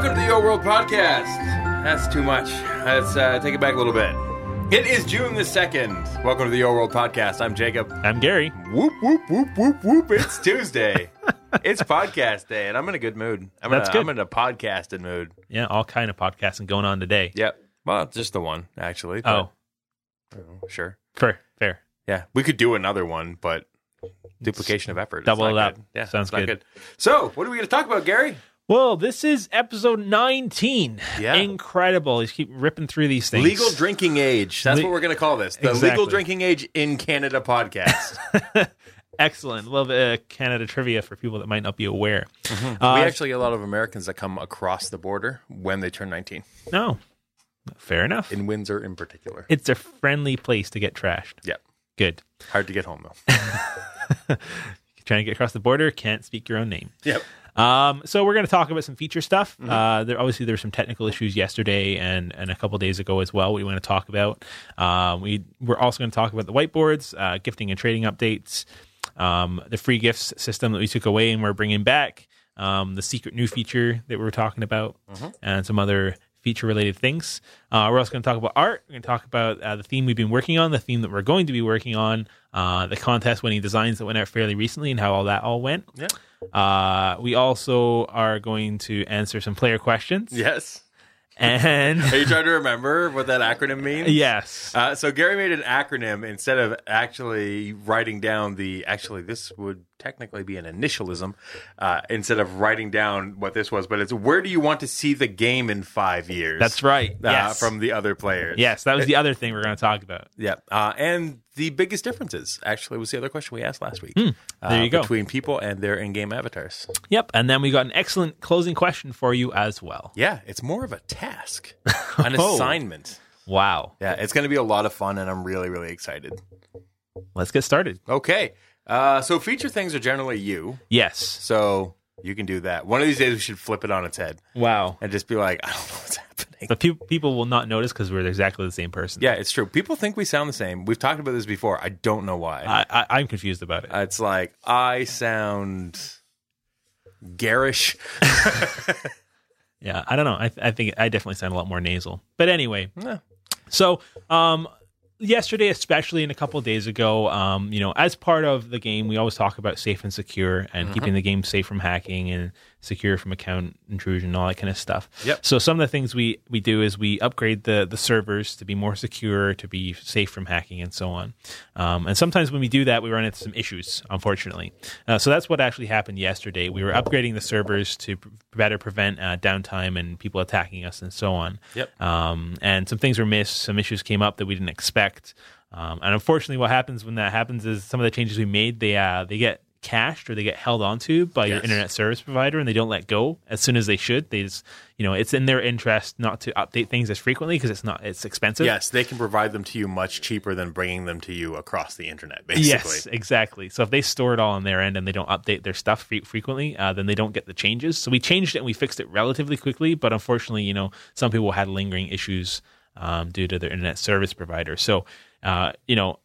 Welcome to the YoWorld Podcast. That's too much. Let's uh, take it back a little bit. It is June the 2nd. Welcome to the YoWorld Podcast. I'm Jacob. I'm Gary. Whoop, whoop, whoop, whoop, whoop. It's Tuesday. it's podcast day, and I'm in a good mood. I'm, That's in a, good. I'm in a podcasting mood. Yeah, all kind of podcasting going on today. Yep. Well, just the one, actually. but- Oh, sure. fair, fair. Yeah, we could do another one, but duplication of effort. Double it up. good. Yeah, Sounds it's not good. So, what are we going to talk about, Gary? Well, this is episode 19. Yeah. Incredible. You keep ripping through these things. Legal drinking age. That's Le- what we're going to call this. The Exactly. legal drinking age in Canada podcast. Excellent. Love little bit of Canada trivia for people that might not be aware. we Uh, actually get a lot of Americans that come across the border when they turn 19, No. Fair enough. in Windsor in particular. It's a friendly place to get trashed. Yep. Good. Hard to get home, though. Trying to get across the border, can't speak your own name. Yep. Um, so we're going to talk about some feature stuff. Mm-hmm. Uh, there obviously there were some technical issues yesterday and and a couple days ago as well. We want to talk about. Um, we we're also going to talk about the whiteboards, uh, gifting and trading updates, um, the free gifts system that we took away and we're bringing back, um, the secret new feature that we were talking about, Mm-hmm. and some other feature related things. Uh, we're also going to talk about art. We're going to talk about uh, the theme we've been working on, the theme that we're going to be working on, uh, the contest winning designs that went out fairly recently, and how all that all went. Yeah. Uh, we also are going to answer some player questions. Yes. And Are you trying to remember what that acronym means? yes. Uh, so Gary made an acronym instead of actually writing down the. Actually, this would technically be an initialism uh, instead of writing down what this was. But it's where do you want to see the game in five years? That's right. Uh, yes. From the other players. yes, that was the other thing we're going to talk about. Yeah. Uh, and the biggest differences actually was the other question we asked last week. Hmm. There uh, you go. Between people and their in-game avatars. Yep. And then we got an excellent closing question for you as well. Yeah, it's more of a task, an Oh. assignment. Wow. Yeah, it's going to be a lot of fun, and I'm really, really excited. Let's get started. Okay. Uh, so feature things are generally you. Yes. So you can do that. One of these days we should flip it on its head Wow. and just be like, I don't know what's happening. But pe- people will not notice because we're exactly the same person. Yeah, it's true. People think we sound the same. We've talked about this before. I don't know why. I, I, I'm confused about it. it's like I sound garish. Yeah, I don't know. I, I think I definitely sound a lot more nasal. But anyway, Yeah. so um, yesterday, especially and a couple of days ago, um, you know, as part of the game, we always talk about safe and secure and Mm-hmm. keeping the game safe from hacking and secure from account intrusion and all that kind of stuff. Yep. So some of the things we we do is we upgrade the the servers to be more secure, to be safe from hacking, and so on. Um, and sometimes when we do that, we run into some issues, unfortunately. Uh, so that's what actually happened yesterday. We were upgrading the servers to pr- better prevent uh, downtime and people attacking us and so on. Yep. Um, and some things were missed. Some issues came up that we didn't expect. Um, and unfortunately, what happens when that happens is some of the changes we made they uh, they get cached or they get held onto by your internet service provider and they don't let go as soon as they should. They just you know it's in their interest not to update things as frequently because it's not it's expensive. Yes, they can provide them to you much cheaper than bringing them to you across the internet, basically. Yes, exactly. So if they store it all on their end and they don't update their stuff fre- frequently, uh, then they don't get the changes. So we changed it and we fixed it relatively quickly, but unfortunately, you know, some people had lingering issues um, due to their internet service provider. So, uh, you know,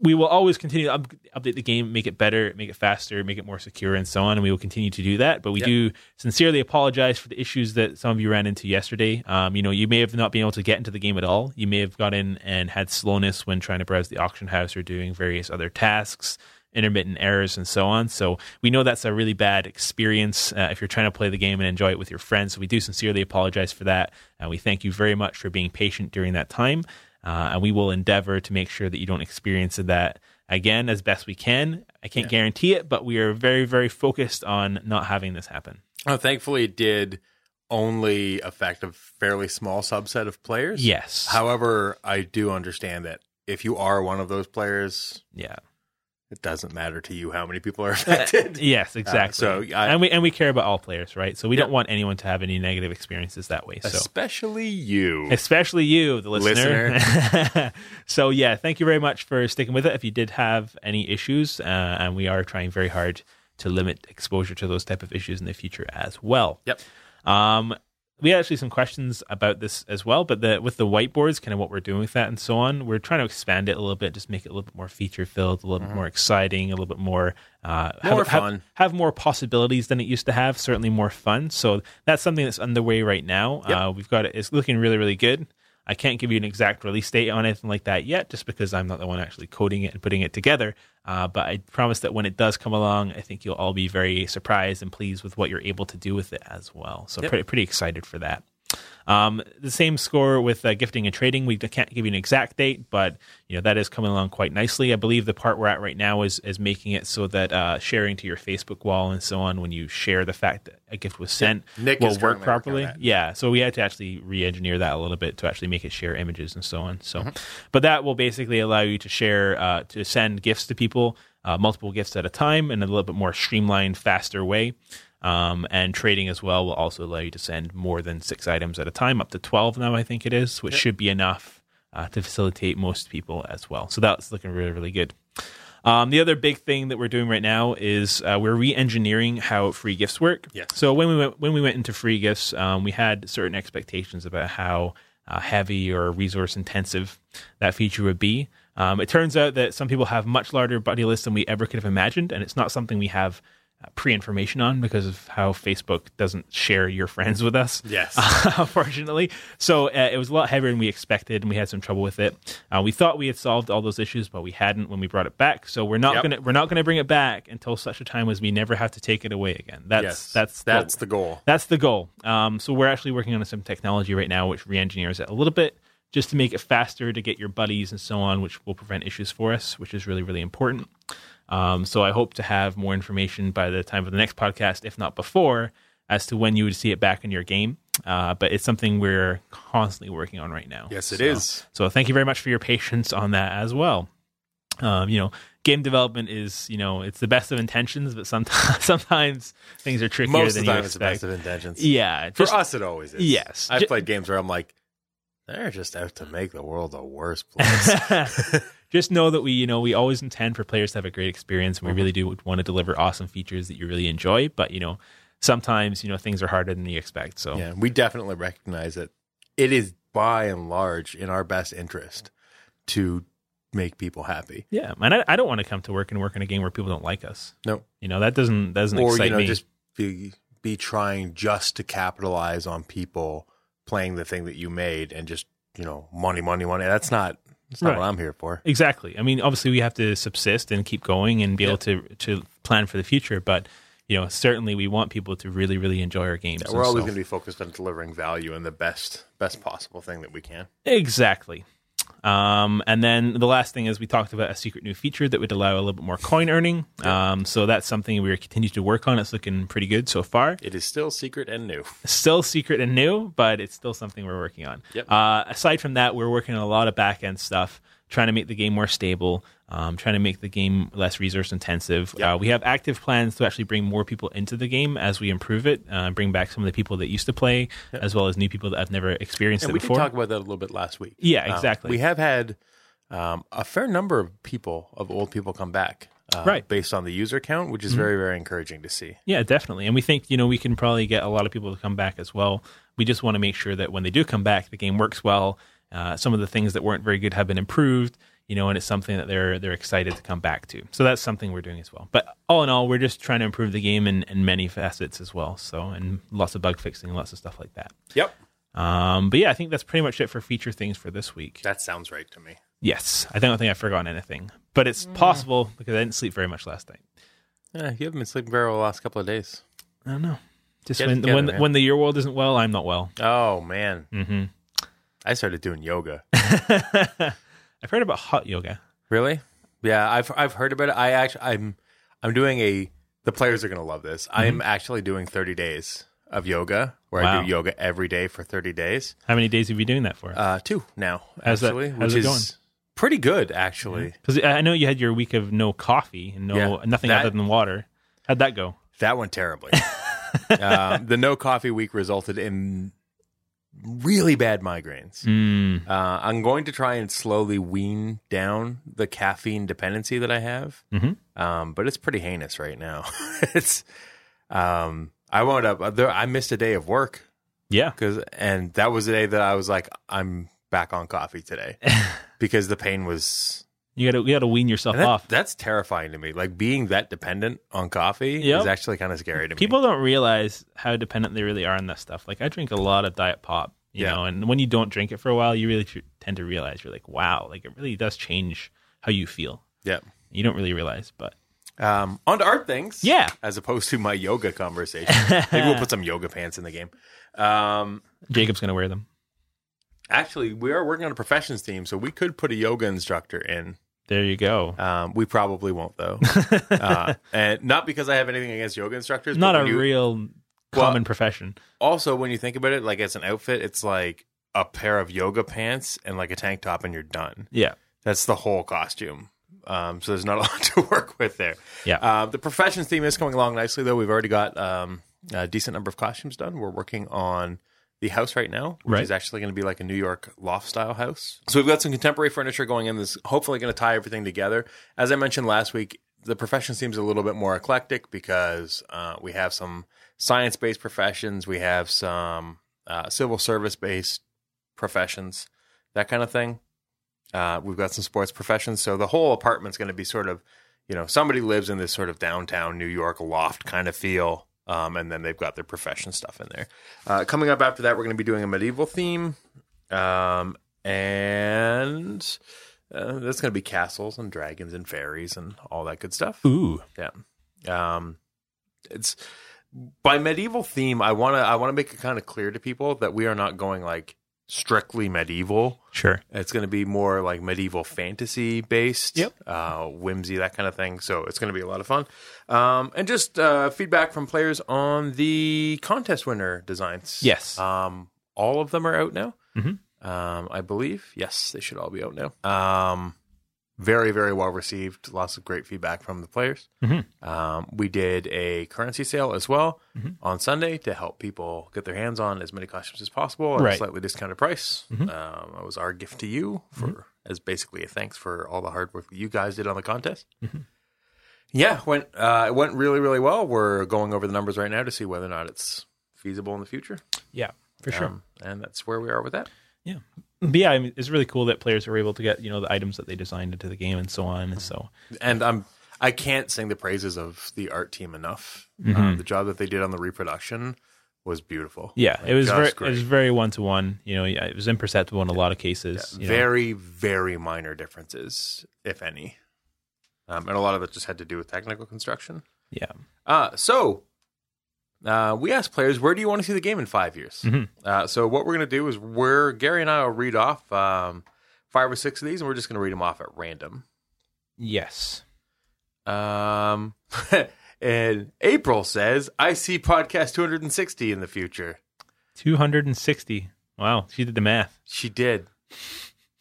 we will always continue to up- update the game, make it better, make it faster, make it more secure, and so on. And we will continue to do that. But we Yep. do sincerely apologize for the issues that some of you ran into yesterday. Um, you know, you may have not been able to get into the game at all. You may have got in and had slowness when trying to browse the auction house or doing various other tasks. Intermittent errors and so on. So we know that's a really bad experience uh, if you're trying to play the game and enjoy it with your friends. So we do sincerely apologize for that, and we thank you very much for being patient during that time. Uh, and we will endeavor to make sure that you don't experience that again as best we can. I can't guarantee it, but we are very, very focused on not having this happen. Oh, thankfully, it did only affect a fairly small subset of players. Yes. However, I do understand that if you are one of those players, yeah. It doesn't matter to you how many people are affected. Yes, exactly. so I- and we and we care about all players, right? So we Yeah. don't want anyone to have any negative experiences that way. So Especially you. especially you, the listener. so yeah, thank you very much for sticking with it. If you did have any issues, uh, and we are trying very hard to limit exposure to those type of issues in the future as well. Yep. Um, we had actually some questions about this as well, but the with the whiteboards, kind of what we're doing with that and so on, we're trying to expand it a little bit, just make it a little bit more feature filled, a little bit more exciting, a little bit more uh, Mm-hmm. More have, have- fun. have, more possibilities than it used to have. Certainly more fun. So that's something that's underway right now. Yep. Uh, we've got it. It's looking really really good. I can't give you an exact release date on anything like that yet, just because I'm not the one actually coding it and putting it together. Uh, but I promise that when it does come along, I think you'll all be very surprised and pleased with what you're able to do with it as well. So Yep. pretty pretty excited for that. Um, the same score with uh, gifting and trading. We can't give you an exact date, but you know that is coming along quite nicely. I believe the part we're at right now is is making it so that uh, sharing to your Facebook wall and so on, when you share the fact that a gift was sent, Nick will work currently working on properly. Yeah, so we had to actually re-engineer that a little bit to actually make it share images and so on. So, Mm-hmm. but that will basically allow you to share uh, to send gifts to people, uh, multiple gifts at a time, in a little bit more streamlined, faster way. Um, and trading as well will also allow you to send more than six items at a time, up to twelve now, I think it is, which should be enough uh, to facilitate most people as well. So that's looking really, really good. Um, the other big thing that we're doing right now is uh, we're re-engineering how free gifts work. Yes. So when we went when we went into free gifts, um, we had certain expectations about how uh, heavy or resource intensive that feature would be. Um, it turns out that some people have much larger buddy lists than we ever could have imagined, and it's not something we have uh, pre-information on because of how Facebook doesn't share your friends with us. Yes. unfortunately. So uh, it was a lot heavier than we expected, and we had some trouble with it. Uh, we thought we had solved all those issues, but we hadn't when we brought it back. So we're not Yep. gonna we're not gonna bring it back until such a time as we never have to take it away again. That's yes. that's that's what- the goal. that's the goal. Um, so we're actually working on some technology right now, which re-engineers it a little bit just to make it faster to get your buddies and so on, which will prevent issues for us, which is really really important. Um, so I hope to have more information by the time of the next podcast, if not before, as to when you would see it back in your game. Uh, but it's something we're constantly working on right now. Yes, it it is. So thank you very much for your patience on that as well. Um, you know, game development is you know it's the best of intentions, but sometimes sometimes things are trickier Most than of the you time, it's the expect. best of intentions. Yeah, For us, it always is. Yes. I've played games where I'm like, they're just out to make the world a worse place. just know that we you know we always intend for players to have a great experience and we Mm-hmm. really do want to deliver awesome features that you really enjoy but you know sometimes you know things are harder than you expect so yeah, we definitely recognize that it is by and large in our best interest to make people happy. yeah and I, I don't want to come to work and work in a game where people don't like us No, you know that doesn't doesn't or excite you know, me just be be trying just to capitalize on people playing the thing that you made and just you know money, money, money. That's not that's not Right. what I'm here for. exactly i mean obviously we have to subsist and keep going and be able to to plan for the future but you know certainly we want people to really really enjoy our games We're always so- going to be focused on delivering value and the best best possible thing that we can. Exactly. Um, and then the last thing is we talked about a secret new feature that would allow a little bit more coin earning. Um, so that's something we're continue to work on. It's looking pretty good so far. It is still secret and new. Still secret and new, but it's still something we're working on. Yep. Uh, aside from that, we're working on a lot of back end stuff, trying to make the game more stable, um, trying to make the game less resource intensive. Yep. Uh, we have active plans to actually bring more people into the game as we improve it, uh, bring back some of the people that used to play, as well as new people that have never experienced And it we before. did talk about that a little bit last week. Yeah, Um, exactly. we have had um, a fair number of people, of old people, come back, uh, Right. Based on the user count, which is very, very encouraging to see. Yeah, definitely. And we think, you know, we can probably get a lot of people to come back as well. We just want to make sure that when they do come back, the game works well. Uh, some of the things that weren't very good have been improved, you know, and it's something that they're they're excited to come back to. So that's something we're doing as well. But all in all, we're just trying to improve the game in, in many facets as well. So and lots of bug fixing, lots of stuff like that. Yep, Um, but yeah, I think that's pretty much it for feature things for this week. that sounds right to me. Yes, I don't think I've forgotten anything, but it's possible because I didn't sleep very much last night. Yeah, you haven't been sleeping very well the last couple of days. I don't know. Just Get when together, when man. when the year world isn't well, I'm not well. Oh man, hmm I started doing yoga. I've heard about hot yoga. really? Yeah, I've I've heard about it. I actually I'm I'm doing a. The players are going to love this. I'm actually doing 30 days of yoga, where I do yoga every day for 30 days. How many days have you been doing that for? Uh, two now, How's that- actually, how's which it is pretty good, actually. Because I know you had your week of no coffee and no Yeah, nothing that- other than water. How'd that go? That went terribly. um, the no coffee week resulted in really bad migraines. Mm, Uh, I'm going to try and slowly wean down the caffeine dependency that I have, Mhm. um, but it's pretty heinous right now. it's um, I wound up there. I missed a day of work Yeah. Cause, and that was the day that I was like, I'm back on coffee today because the pain was You gotta you gotta wean yourself that- off. That's terrifying to me. Like being that dependent on coffee Yep. is actually kind of scary to me. People don't realize how dependent they really are on this stuff. Like I drink a lot of diet pop, you Yeah. know, and when you don't drink it for a while, you really tr- tend to realize you're like, wow, like it really does change how you feel. yeah. You don't really realize, but Um, on to art things. Yeah. As opposed to my yoga conversation. Maybe we'll put some yoga pants in the game. Um, Jacob's gonna wear them. actually, we are working on a professions team, so we could put a yoga instructor in. There you go. Um, we probably won't though, uh, and not because I have anything against yoga instructors. Not a you- real common profession. Also, when you think about it, like as an outfit, it's like a pair of yoga pants and like a tank top, and you're done. Yeah. That's the whole costume. Um, so there's not a lot to work with there. Yeah. Uh, the professions theme is coming along nicely, though. We've already got um, a decent number of costumes done. We're working on the house right now, which Right. is actually going to be like a New York loft style house. So we've got some contemporary furniture going in. This hopefully going to tie everything together. As I mentioned last week, the profession seems a little bit more eclectic because uh, we have some science based professions, we have some uh, civil service based professions, that kind of thing. Uh, we've got some sports professions. So the whole apartment's going to be sort of, you know, somebody lives in this sort of downtown New York loft kind of feel. Um, and then they've got their profession stuff in there. Uh, coming up after that, we're going to be doing a medieval theme. Um, and uh, that's going to be castles and dragons and fairies and all that good stuff. Ooh. Yeah. Um, it's by medieval theme. I want to I want to make it kind of clear to people that we are not going like strictly medieval. Sure. It's going to be more like medieval fantasy based, Yep. uh, whimsy, that kind of thing. So it's going to be a lot of fun. Um, and just uh, feedback from players on the contest winner designs. Yes. Um, all of them are out now. Mhm. Um, I believe. Yes, they should all be out now. Um, very, very well received. Lots of great feedback from the players. Mhm. Um, we did a currency sale as well Mhm. on Sunday to help people get their hands on as many costumes as possible at a Right. Mm-hmm. slightly discounted price. Um, that was our gift to you for as basically a thanks for all the hard work you guys did on the contest. Mm-hmm. Yeah, went uh, it went really, really well. We're going over the numbers right now to see whether or not it's feasible in the future. Yeah. For sure. Um, and that's where we are with that. Yeah. But yeah, I mean, it's really cool that players are able to get, you know, the items that they designed into the game and so on. And so, and I'm I can't sing the praises of the art team enough. Mm-hmm. Um, the job that they did on the reproduction was beautiful. yeah, Like, it was very, great. it was very one to one. You know, yeah, it was imperceptible in a lot of cases. you know. very very minor differences, if any, um, and a lot of it just had to do with technical construction. Yeah. Uh, so uh, we asked players, where do you want to see the game in five years? Mhm. Uh, so what we're going to do is we're Gary and I will read off um, five or six of these, and we're just going to read them off at random. Yes. Um, and April says, I see podcast 260 in the future. 260. Wow. She did the math. She did.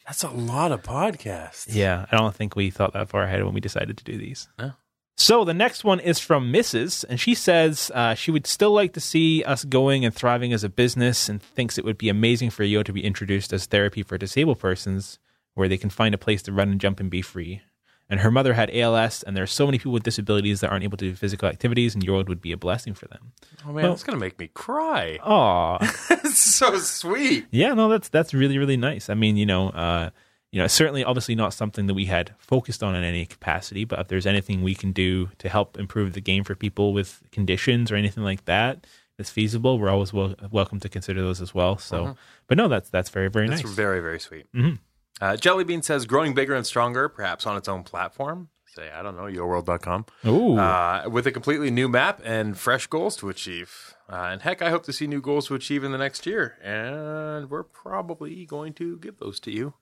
That's a lot of podcasts. Yeah. I don't think we thought that far ahead when we decided to do these. No. So the next one is from Mrs. And she says uh, she would still like to see us going and thriving as a business and thinks it would be amazing for Yo to be introduced as therapy for disabled persons where they can find a place to run and jump and be free. And her mother had ALS, and there are so many people with disabilities that aren't able to do physical activities, and Yo would be a blessing for them. Oh, man, Well- that's going to make me cry. Aw. That's so sweet. Yeah, no, that's that's really really nice. I mean, you know, uh, you know, certainly, obviously, not something that we had focused on in any capacity. But if there's anything we can do to help improve the game for people with conditions or anything like that that's feasible, we're always wel- welcome to consider those as well. So, but no, that's that's very very nice. That's nice. very, very sweet. Mhm. Uh, Jellybean says, growing bigger and stronger, perhaps on its own platform. Say, I don't know, yoworld.com. Ooh, Uh, with a completely new map and fresh goals to achieve. Uh, and heck, I hope to see new goals to achieve in the next year. And we're probably going to give those to you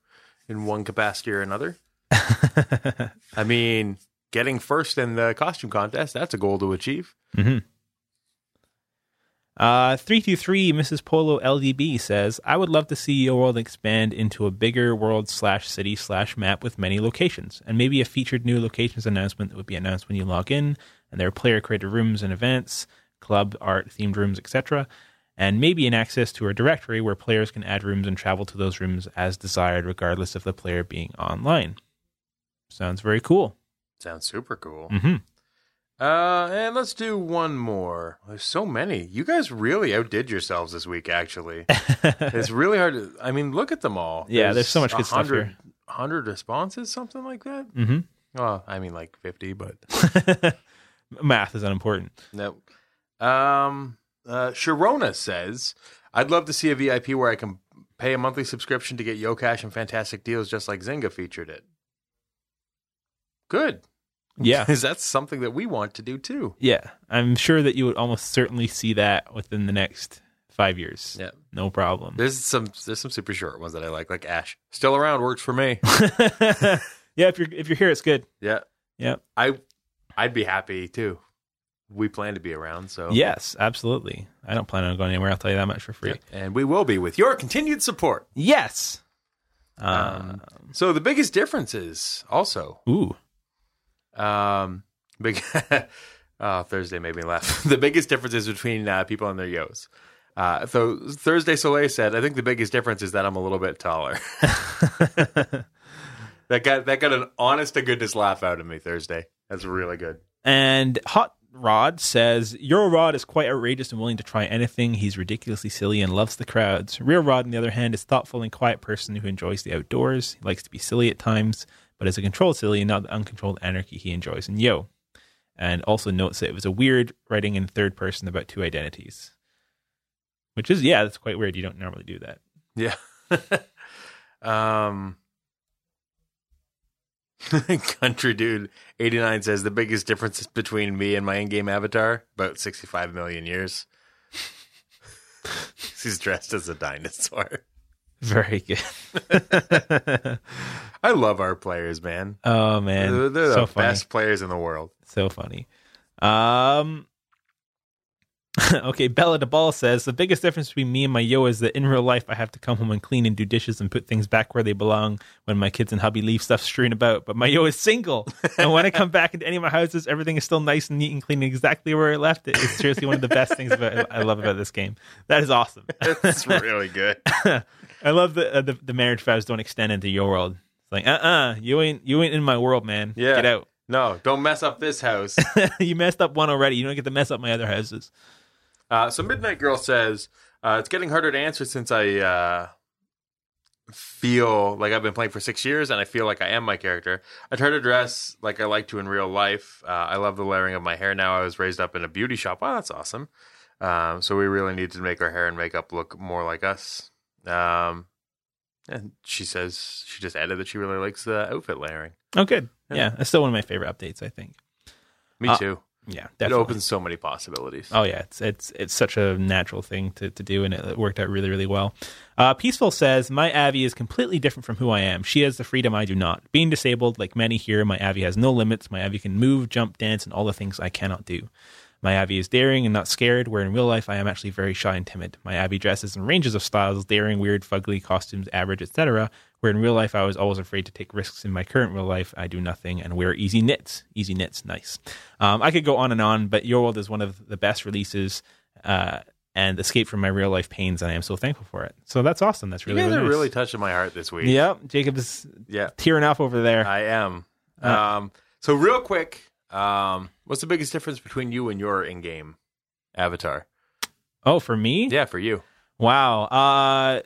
in one capacity or another. I mean, getting first in the costume contest, that's a goal to achieve. Uh, 323 Mrs. Polo LDB says, I would love to see YoWorld expand into a bigger world slash city slash map with many locations, and maybe a featured new locations announcement that would be announced when you log in, and there are player created rooms and events, club, art, themed rooms, etc., and maybe an access to a directory where players can add rooms and travel to those rooms as desired, regardless of the player being online. Sounds very cool. Sounds super cool. hmm Uh, and let's do one more. There's so many. You guys really outdid yourselves this week. Actually, it's really hard to. I mean, look at them all. Yeah, there's so much good stuff 100 here. Hundred responses, something like that. hmm Well, I mean, like fifty, but Math is unimportant. no. Um, uh, Sharona says, "I'd love to see a VIP where I can pay a monthly subscription to get YoCash and fantastic deals, just like Zynga featured it." Good. Yeah. Because that's something that we want to do too. Yeah. I'm sure that you would almost certainly see that within the next five years. Yeah. No problem. There's some there's some super short ones that I like, like Ash. Still around works for me. yeah, if you're if you're here, it's good. yeah. Yeah. I I'd be happy too. We plan to be around, so Yes, absolutely. I don't plan on going anywhere. I'll tell you that much for free. And we will be with your continued support. Yes. Um, so the biggest difference is also Ooh. um big oh, Thursday made me laugh. the biggest difference is between uh, people and their yos. Uh, so Thursday Soleil said, I think the biggest difference is that I'm a little bit taller. that got that got an honest to goodness laugh out of me Thursday. That's really good. And Hot Rod says Euro Rod is quite outrageous and willing to try anything. He's ridiculously silly and loves the crowds. Real Rod, on the other hand, is thoughtful and quiet person who enjoys the outdoors. He likes to be silly at times, but is a controlled silly and not the uncontrolled anarchy he enjoys in Yo. And also notes that it was a weird writing in third person about two identities. Which is yeah, that's quite weird. You don't normally do that. Yeah. um Country dude 89 says the biggest difference between me and my in-game avatar about 65 million years. He's dressed as a dinosaur. Very good. I love our players, man. oh man, they're they're the funny. best players in the world. So funny. Um Okay, Bella the Ball says the biggest difference between me and my yo is that in real life I have to come home and clean and do dishes and put things back where they belong when my kids and hubby leave stuff strewn about. But my yo is single, and when I come back into any of my houses, everything is still nice and neat and clean exactly where I left it. It's seriously one of the best things about I love about this game. That is awesome. It's really good. I love the uh, the, the marriage vows don't extend into your world. It's like uh uh you ain't you ain't in my world, man. Yeah. get out. No, don't mess up this house. you messed up one already. You don't get to mess up my other houses. Uh, so Midnight Girl says uh, it's getting harder to answer since I uh, feel like I've been playing for six years and I feel like I am my character. I try to dress like I like to in real life. Uh, I love the layering of my hair now. I was raised up in a beauty shop. Wow, that's awesome. Um, so we really need to make our hair and makeup look more like us. Um, and she says she just added that she really likes the outfit layering. Oh, good. Yeah. Yeah, it's still one of my favorite updates. I think. Me Uh, too. Yeah, It opens so many possibilities. Oh yeah, it's it's it's such a natural thing to, to do, and it, it worked out really really well. Uh, Peaceful says my Avi is completely different from who I am. She has the freedom I do not. Being disabled, like many here, my Avi has no limits. My Avi can move, jump, dance, and all the things I cannot do. My Avi is daring and not scared, where in real life I am actually very shy and timid. My Avi dresses in ranges of styles, daring, weird, fugly costumes, average, etc. Where in real life I was always afraid to take risks. In my current real life, I do nothing and wear easy knits. Easy knits, nice. Um, I could go on and on, but YoWorld is one of the best releases uh, and escape from my real life pains, and I am so thankful for it. So that's awesome. That's you really, guys really are nice. really touching my heart this week. Yep, Jacob is Yeah. tearing up over there. I am. Uh, Um, so real quick, um, what's the biggest difference between you and your in-game avatar? oh, for me? Yeah, for you. Wow. Uh,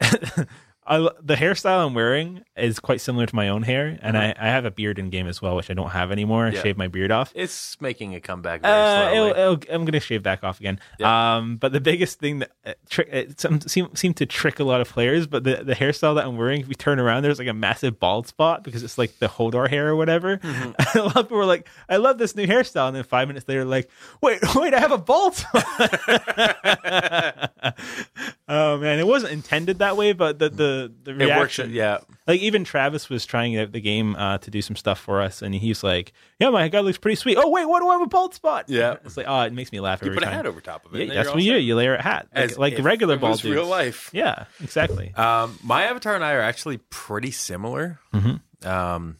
I, the hairstyle I'm wearing is quite similar to my own hair, and I, I have a beard in game as well, which I don't have anymore. I Uh-huh. Yeah. shaved my beard off. It's making a comeback very Uh, slowly. it'll, it'll, I'm going to shave back off again. Yeah. Um, but the biggest thing that uh, it some, seem seem to trick a lot of players. But the, the hairstyle that I'm wearing, if you turn around, there's like a massive bald spot because it's like the Hodor hair or whatever. Mm-hmm. a lot of people were like, "I love this new hairstyle," and then five minutes later, like, "Wait, wait, I have a bald spot." oh man, it wasn't intended that way, but the the the reaction. Yeah. like even Travis was trying out the game uh, to do some stuff for us, and he's like, "Yeah, my guy looks pretty sweet." Oh wait, what do I have a bald spot? Yeah. it's like oh, it makes me laugh You every put a hat over top of it. Yeah, that's what you do. You layer a hat, like, As like if regular it bald was real life. Yeah, exactly. Um, my avatar and I are actually pretty similar. Mhm. Um,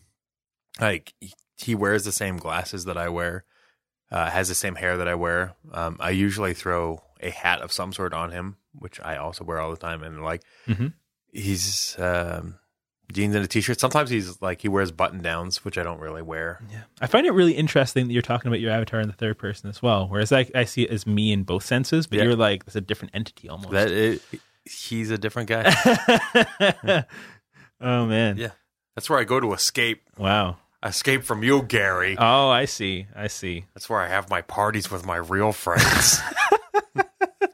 like he- he wears the same glasses that I wear, uh, has the same hair that I wear. Um, I usually throw a hat of some sort on him, which I also wear all the time. And like Mhm. He's um, jeans and a t-shirt. Sometimes he's like he wears button downs, which I don't really wear. Yeah. I find it really interesting that you're talking about your avatar in the third person as well. Whereas I, I see it as me in both senses, but Yeah. you're like it's a different entity almost. That it, he's a different guy. oh man. yeah, that's where I go to escape. Wow. Escape from you, Gary. Oh, I see. I see. That's where I have my parties with my real friends.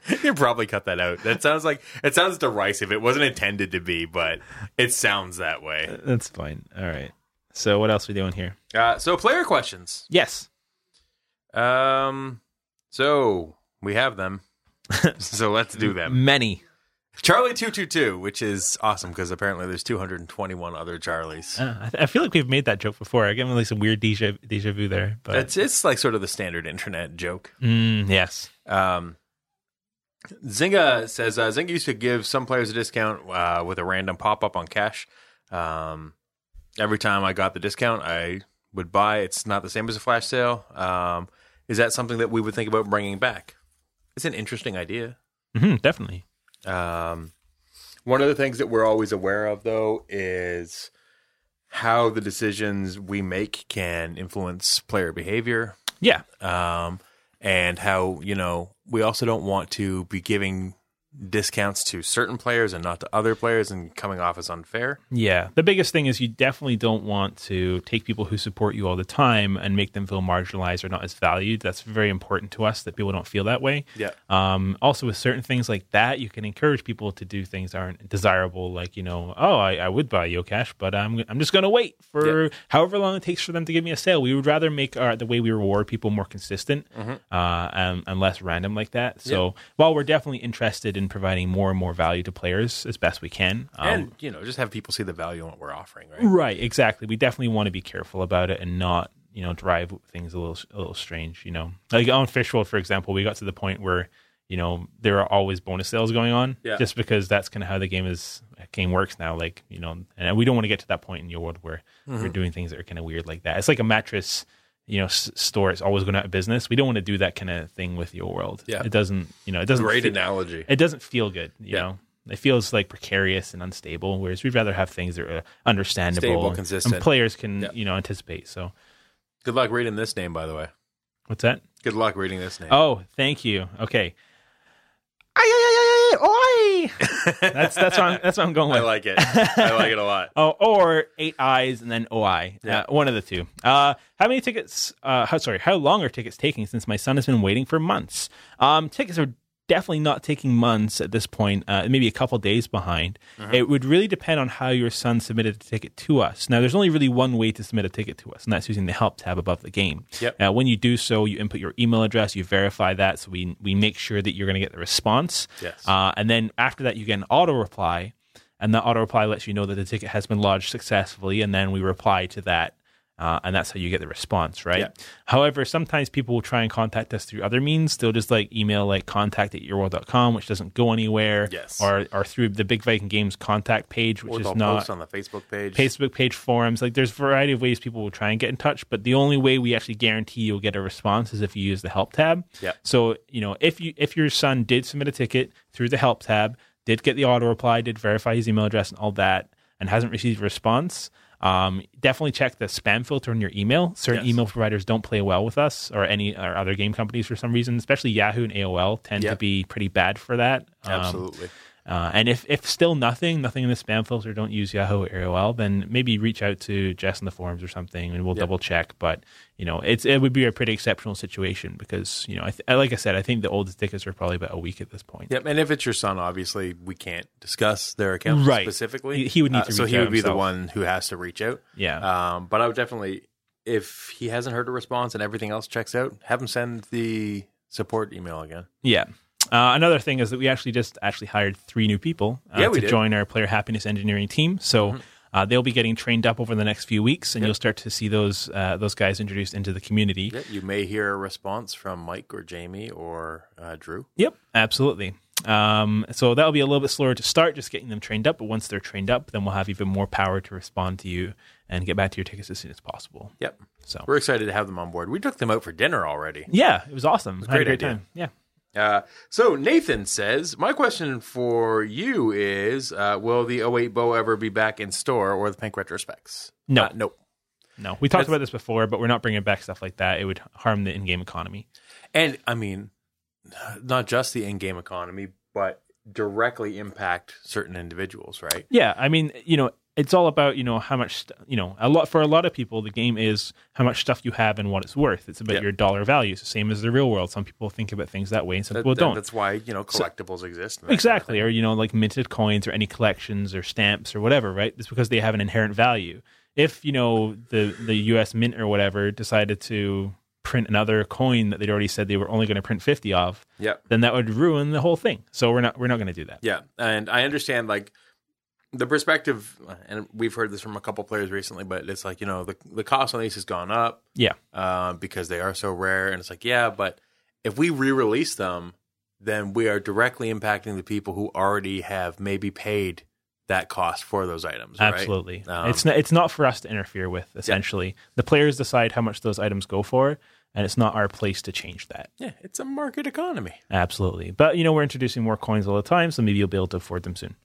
you probably cut that out. That sounds like it sounds derisive. It wasn't intended to be, but it sounds that way. That's fine. All right. So what else are we doing here? Uh, so player questions. Yes. Um, so we have them. so let's do them. Many. Charlie two two two, which is awesome because apparently there's 221 other Charlies. Uh, I, th- I feel like we've made that joke before. I get like some weird deja deja vu there, but It's it's like sort of the standard internet joke. Mm, yes. Um, Zynga says uh, Zynga used to give some players a discount uh, with a random pop up on cash. Um, every time I got the discount, I would buy. It's not the same as a flash sale. Um, is that something that we would think about bringing back? It's an interesting idea. hmm definitely. Um, one of the things that we're always aware of, though, is how the decisions we make can influence player behavior Yeah. um, and how you know we also don't want to be giving discounts to certain players and not to other players and coming off as unfair. Yeah. The biggest thing is you definitely don't want to take people who support you all the time and make them feel marginalized or not as valued. That's very important to us that people don't feel that way. Yeah. Um, also, with certain things like that, you can encourage people to do things that aren't desirable, like, you know, oh, I, I would buy YoCash, but I'm, I'm just going to wait for however long it takes for them to give me a sale. We would rather make our, the way we reward people more consistent Mm-hmm. uh, and, and less random like that. So while we're definitely interested in providing more and more value to players as best we can, um, and you know, just have people see the value in what we're offering, right? Right, exactly. We definitely want to be careful about it and not, you know, drive things a little a little strange, you know. Like on Fishworld, for example, we got to the point where, you know, there are always bonus sales going on. Yeah. Just because that's kind of how the game is game works now. Like, you know, and we don't want to get to that point in YoWorld where Mm-hmm. we're doing things that are kind of weird like that. It's like a mattress, you know, s- store is always going out of business. We don't want to do that kind of thing with YoWorld. Yeah. It doesn't, you know, it doesn't Great fe- analogy. it doesn't feel good, you Yeah. know. It feels like precarious and unstable, whereas we'd rather have things that are uh, understandable, Stable, and- consistent. and players can Yeah. you know anticipate. So, Good luck reading this name, by the way. what's that? Good luck reading this name. Oh, thank you. Okay. Ay, ay, ay, ay, ay, oi. that's that's what I'm, that's what I'm going with. I like it. I like it a lot. Oh, or eight eyes and then OI. Yeah. Uh, one of the two. Uh, how many tickets? Uh, how, sorry, how long are tickets taking? Since my son has been waiting for months. Um, tickets are definitely not taking months at this point. Uh, maybe a couple days behind. Mm-hmm. It would really depend on how your son submitted a ticket to us. Now, there's only really one way to submit a ticket to us, and that's using the help tab above the game. Yep. Uh, when you do so, you input your email address, you verify that, so we we make sure that you're going to get the response. Yes. Uh, and then after that, you get an auto reply, and the auto reply lets you know that the ticket has been lodged successfully, and then we reply to that. Uh, and that's how you get the response, right? Yeah. However, sometimes people will try and contact us through other means. They'll just like email like contact at yoworld.com, which doesn't go anywhere. Yes. Or, or through the Big Viking Games contact page, which is not on the Facebook page. Facebook page, forums. Like there's a variety of ways people will try and get in touch, but the only way we actually guarantee you'll get a response is if you use the help tab. Yeah. So, you know, if you if your son did submit a ticket through the help tab, did get the auto reply, did verify his email address and all that, and hasn't received a response, um, definitely check the spam filter in your email. Certain Yes. email providers don't play well with us or any or other game companies for some reason, especially Yahoo and AOL tend to be pretty bad for that. Um, Absolutely. Uh, and if, if still nothing, nothing in the spam filter, don't use Yahoo or AOL, then maybe reach out to Jess in the forums or something, and we'll Yeah. double check. But you know, it's it would be a pretty exceptional situation because you know, I th- like I said, I think the oldest tickets are probably about a week at this point. Yep, and if it's your son, obviously we can't discuss their account Right. specifically. He- he would need to so reach he would be the one who has to reach out. Yeah, Um, but I would definitely, if he hasn't heard a response and everything else checks out, have him send the support email again. yeah. Uh, another thing is that we actually just actually hired three new people uh, Yeah, to did. Mm-hmm. join our player happiness engineering team. So. Uh, they'll be getting trained up over the next few weeks, and Yep. you'll start to see those uh, those guys introduced into the community. Yeah, you may hear a response from Mike or Jamie or uh, Drew. Yep, absolutely. Um, so that'll be a little bit slower to start, just getting them trained up. But once they're trained up, then we'll have even more power to respond to you and get back to your tickets as soon as possible. Yep, So we're excited to have them on board. We took them out for dinner already. yeah, it was awesome. Had a great great idea. time. Yeah. Uh, so Nathan says, my question for you is, uh, will the 08 bow ever be back in store or the pink retrospects? No. Uh, nope. No, we talked That's- about this before, but we're not bringing back stuff like that. It would harm the in-game economy. And I mean, not just the in-game economy, but directly impact certain individuals, right? Yeah, I mean, you know, it's all about you know how much you know. A lot for a lot of people, the game is how much stuff you have and what it's worth. It's about Yeah. your dollar value. It's the same as the real world. Some people think about things that way, and some That- people don't. That's why you know collectibles exist. Exactly, kind or you know, like minted coins or any collections or stamps or whatever, right? It's because they have an inherent value. If you know the the U.S. Mint or whatever decided to print another coin that they'd already said they were only going to print fifty of, of thing. Yep. then that would ruin the whole thing. So we're not we're not going to do that. Yeah, and I understand like the perspective, and we've heard this from a couple players recently, but it's like you know the the cost on these has gone up Yeah, uh, because they are so rare, and it's like yeah, but if we re-release them, then we are directly impacting the people who already have maybe paid that cost for those items. right? absolutely. Um, it's not it's not for us to interfere with. Essentially, the players decide how much those items go for, and it's not our place to change that. Yeah, it's a market economy. Absolutely. But you know, we're introducing more coins all the time, so maybe you'll be able to afford them soon.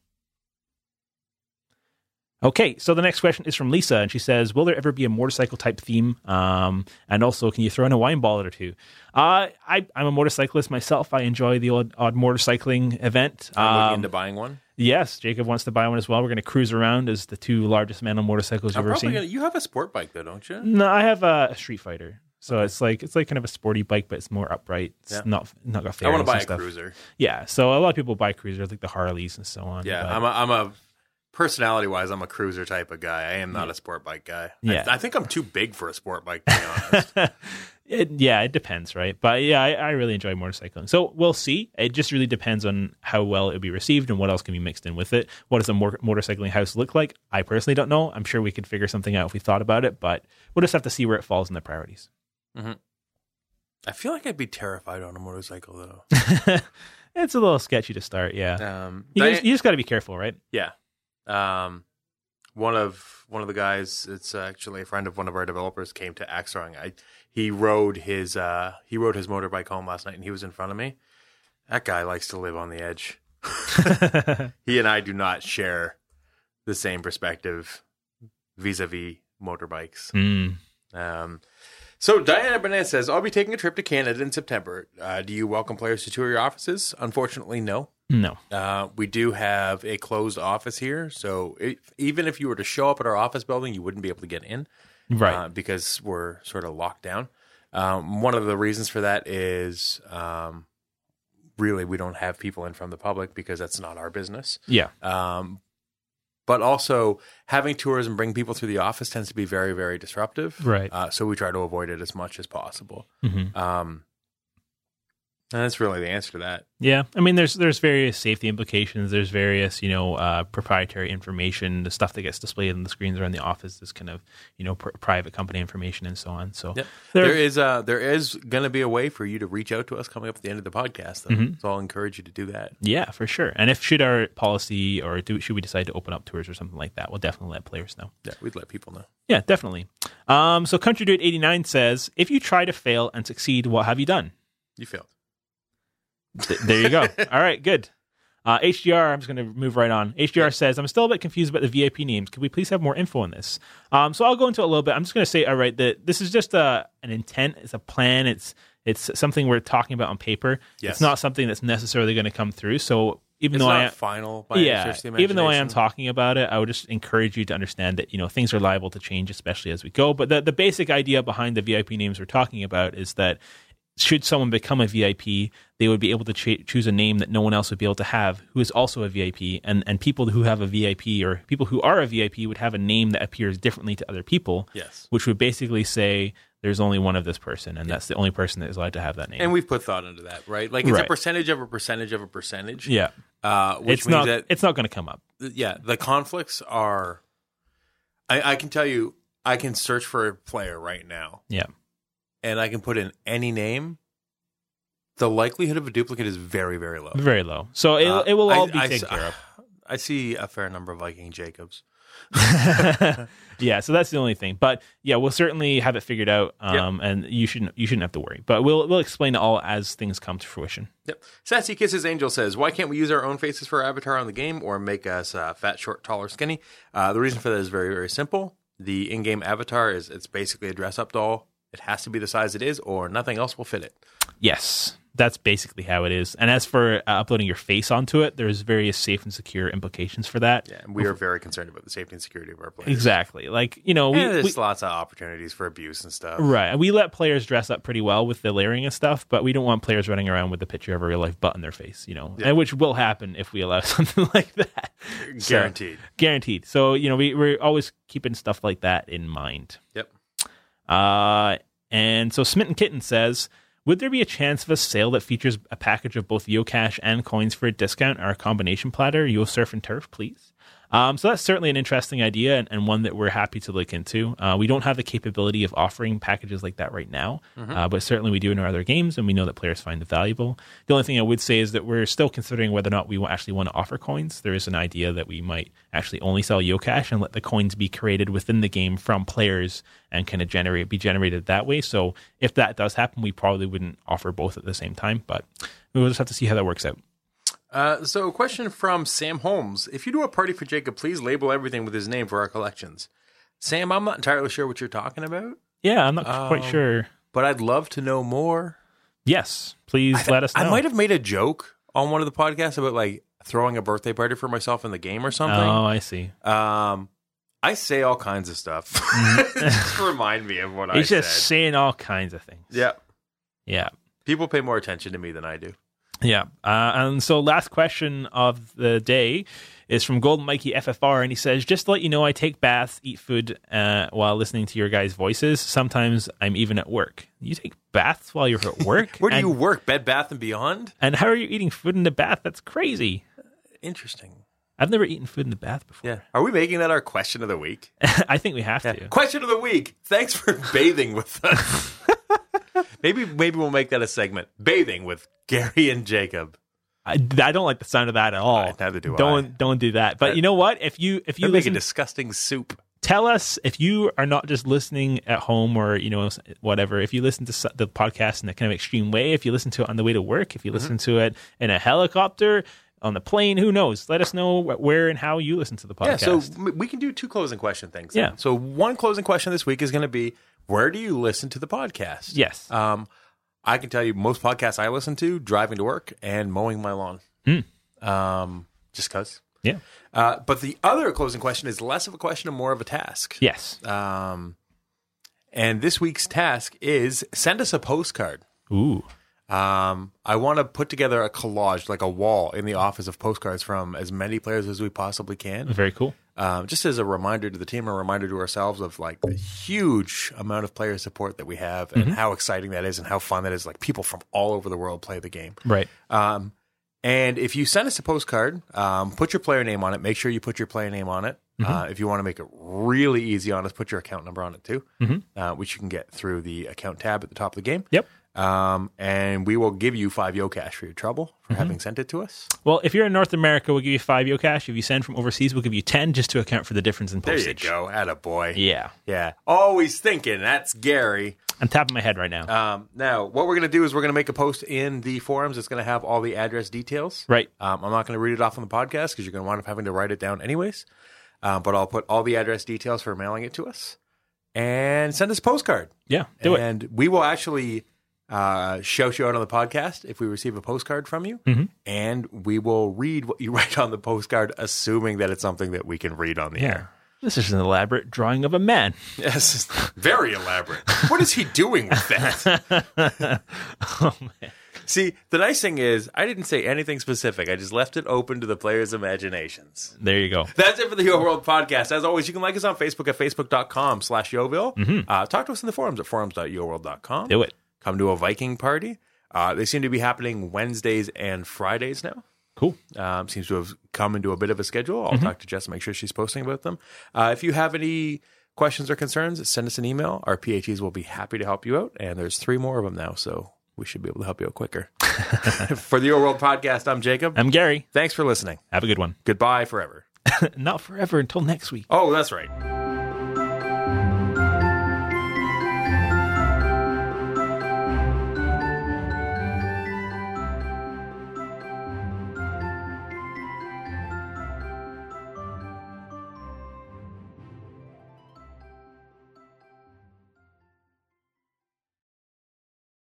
Okay, so the next question is from Lisa, and she says, "Will there ever be a motorcycle type theme? Um, and also, can you throw in a wine bottle or two? Uh, I, I'm a motorcyclist myself. I enjoy the odd, odd motorcycling event. I'm Um, into buying one. yes, Jacob wants to buy one as well. We're going to cruise around as the two largest men on motorcycles you've ever seen. gonna, you have a sport bike though, don't you? No, I have a, a Street Fighter, so it's like it's like kind of a sporty bike, but it's more upright. It's Yeah. not not got I want to buy a stuff. cruiser. Yeah, so a lot of people buy cruisers like the Harleys and so on. Yeah, but- I'm a, I'm a personality wise, I'm a cruiser type of guy. I am not a sport bike guy. Yeah. I, I think I'm too big for a sport bike. To be honest. it, yeah, it depends, right? But yeah, I, I really enjoy motorcycling. So we'll see. It just really depends on how well it'll be received and what else can be mixed in with it. What does a mor- motorcycling house look like? I personally don't know. I'm sure we could figure something out if we thought about it, but we'll just have to see where it falls in the priorities. Mm-hmm. I feel like I'd be terrified on a motorcycle though. it's a little sketchy to start, yeah. Um, You, just, you just got to be careful, right? yeah. Um, one of one of the guys, it's actually a friend of one of our developers, came to Axrong. I he rode his uh he rode his motorbike home last night, and he was in front of me. That guy likes to live on the edge. he and I do not share the same perspective vis-a-vis motorbikes. Mm. Um, so Diana Burnett says, "I'll be taking a trip to Canada in September. Uh, do you welcome players to tour your offices? Unfortunately, no. No. Uh, we do have a closed office here, so if, even if you were to show up at our office building, you wouldn't be able to get in, Right. Uh, because we're sort of locked down. Um, one of the reasons for that is um, really we don't have people in from the public because that's not our business. yeah. Um, but also having tours and bring people through the office tends to be very, very disruptive. Right. Uh, so we try to avoid it as much as possible. Mhm. Um, that's really the answer to that. Yeah, I mean, there's there's various safety implications. There's various you know uh, proprietary information, the stuff that gets displayed on the screens around the office is kind of you know pr- private company information and so on. So Yep. There- there is uh there is going to be a way for you to reach out to us coming up at the end of the podcast. Mm-hmm. So I'll encourage you to do that. yeah, for sure. And if should our policy or do should we decide to open up tours or something like that, we'll definitely let players know. Yeah, we'd let people know. Yeah, definitely. Um, so Country Dude eighty nine says, if you try to fail and succeed, what have you done? You failed. Th- there you go. All right, good. Uh, HDR, I'm just going to move right on. HDR says, I'm still a bit confused about the VIP names. Could we please have more info on this? Um, so I'll go into it a little bit. I'm just going to say, all right, that this is just a, an intent. It's a plan. It's it's something we're talking about on paper. Yes. It's not something that's necessarily going to come through. So even It's though not I final by yeah, stretch of the even though I am talking about it, I would just encourage you to understand that you know things are liable to change, especially as we go. But the the basic idea behind the VIP names we're talking about is that should someone become a VIP, they would be able to ch- choose a name that no one else would be able to have, who is also a VIP, and and people who have a VIP or people who are a VIP would have a name that appears differently to other people, Yes. which would basically say there's only one of this person, and that's the only person that is allowed to have that name. And we've put thought into that, right? Like it's a percentage of a percentage of a percentage. yeah, Uh, which it's means not that it's not going to come up. yeah, the conflicts are. I, I can tell you, I can search for a player right now, Yeah, and I can put in any name. The likelihood of a duplicate is very, very low. very low. So it Uh, it will all I- be I taken s- care of. I see a fair number of Viking Jacobs. yeah, so that's the only thing. But yeah, we'll certainly have it figured out, um, and you shouldn't you shouldn't have to worry. But we'll we'll explain it all as things come to fruition. Yep. Sassy Kisses Angel says, "Why can't we use our own faces for our avatar on the game, or make us uh, fat, short, tall, or skinny?" Uh, the reason for that is very, very simple. The in-game avatar is it's basically a dress-up doll. It has to be the size it is, or nothing else will fit it. Yes, that's basically how it is. And as for uh, uploading your face onto it, there's various safe and secure implications for that. Yeah, and we are very concerned about the safety and security of our players. Exactly. Like you know, we, And there's we lots of opportunities for abuse and stuff. right. And we let players dress up pretty well with the layering and stuff, but we don't want players running around with a picture of a real life butt in their face. You know, and which will happen if we allow something like that. So- Guaranteed. guaranteed. So you know, we we're always keeping stuff like that in mind. Yep. Uh, and so Smitten Kitten says, would there be a chance of a sale that features a package of both YoCash and coins for a discount or a combination platter? Yo Surf and Turf, please. Um, so that's certainly an interesting idea and, and one that we're happy to look into. Uh, we don't have the capability of offering packages like that right now, uh, but certainly we do in our other games, and we know that players find it valuable. The only thing I would say is that we're still considering whether or not we actually want to offer coins. There is an idea that we might actually only sell YoCash and let the coins be created within the game from players and kind of generate be generated that way. So if that does happen, we probably wouldn't offer both at the same time, but we'll just have to see how that works out. Uh, so, a question from Sam Holmes: If you do a party for Jacob, please label everything with his name for our collections. Sam, I'm not entirely sure what you're talking about, Yeah, I'm not quite Um, sure. but I'd love to know more. Yes, please let us know. I might have made a joke on one of the podcasts about like throwing a birthday party for myself in the game or something. Oh, I see. Um, I say all kinds of stuff. just remind me of what I He's said. just saying all kinds of things. yeah, Yeah. people pay more attention to me than I do. Yeah. Uh, and so last question of the day is from Golden Mikey FFR. And he says, just to let you know, I take baths, eat food uh, while listening to your guys' voices. Sometimes I'm even at work. You take baths while you're at work? Where do and, you work? Bed Bath and Beyond. And how are you eating food in the bath? That's crazy. Interesting. I've never eaten food in the bath before. Yeah. Are we making that our question of the week? I think we have to. Question of the week. Thanks for bathing with us. maybe maybe we'll make that a segment. Bathing with Gary and Jacob. I, I don't like the sound of that at all. Right, neither do don't, don't do that. But you know what? If you if you You make a disgusting soup. tell us if you are not just listening at home or you know whatever. If you listen to the podcast in a kind of extreme way, if you listen to it on the way to work, if you listen Mm-hmm. to it in a helicopter, on the plane, who knows? Let us know where and how you listen to the Yeah, podcast. so we can do two closing question things. Yeah. So one closing question this week is going to be where do you listen to the podcast? yes. Um, I can tell you most podcasts I listen to driving to work and mowing my lawn. Um, just because. yeah. Uh, but the other closing question is less of a question and more of a task. Yes. Um, and this week's task is send us a postcard. Ooh. Um, I want to put together a collage, like a wall in the office of postcards from as many players as we possibly can. Very cool. Um, just as a reminder to the team, a reminder to ourselves of like the huge amount of player support that we have and how exciting that is and how fun that is. Like people from all over the world play the game. Right. Um, and if you send us a postcard, um, put your player name on it. Make sure you put your player name on it. Uh, if you want to make it really easy on us, put your account number on it too, uh, which you can get through the account tab at the top of the game. Yep. Um, and we will give you five YoCash for your trouble for having sent it to us. Well, if you're in North America, we'll give you five YoCash. If you send from overseas, we'll give you ten just to account for the difference in postage. There you go. Atta boy. Yeah. Yeah. Always thinking. That's Gary. On top of my head right now. Um, now, what we're going to do is we're going to make a post in the forums. It's going to have all the address details. right. Um, I'm not going to read it off on the podcast because you're going to wind up having to write it down anyways. Uh, but I'll put all the address details for mailing it to us and send us a postcard. Yeah. Do it. and we will actually uh, shout you out on the podcast if we receive a postcard from you. Mm-hmm. And we will read what you write on the postcard, assuming that it's something that we can read on the Yeah. air. This is an elaborate drawing of a man. Yes, very elaborate. What is he doing with that? oh man. See, the nice thing is, I didn't say anything specific. I just left it open to the players' imaginations. There you go. That's it for the YoWorld podcast. As always, you can like us on Facebook at facebook.com slash YoVille. Uh, talk to us in the forums at forums.yoworld.com. Do it. Come to a Viking party. Uh, they seem to be happening Wednesdays and Fridays now. Cool. Um, seems to have come into a bit of a schedule. I'll talk to Jess and make sure she's posting about them. Uh, if you have any questions or concerns, send us an email. Our PHEs will be happy to help you out. And there's three more of them now, so we should be able to help you out quicker. for the YoWorld podcast, I'm Jacob. I'm Gary. Thanks for listening. Have a good one. Goodbye forever. Not forever until next week. Oh, that's right.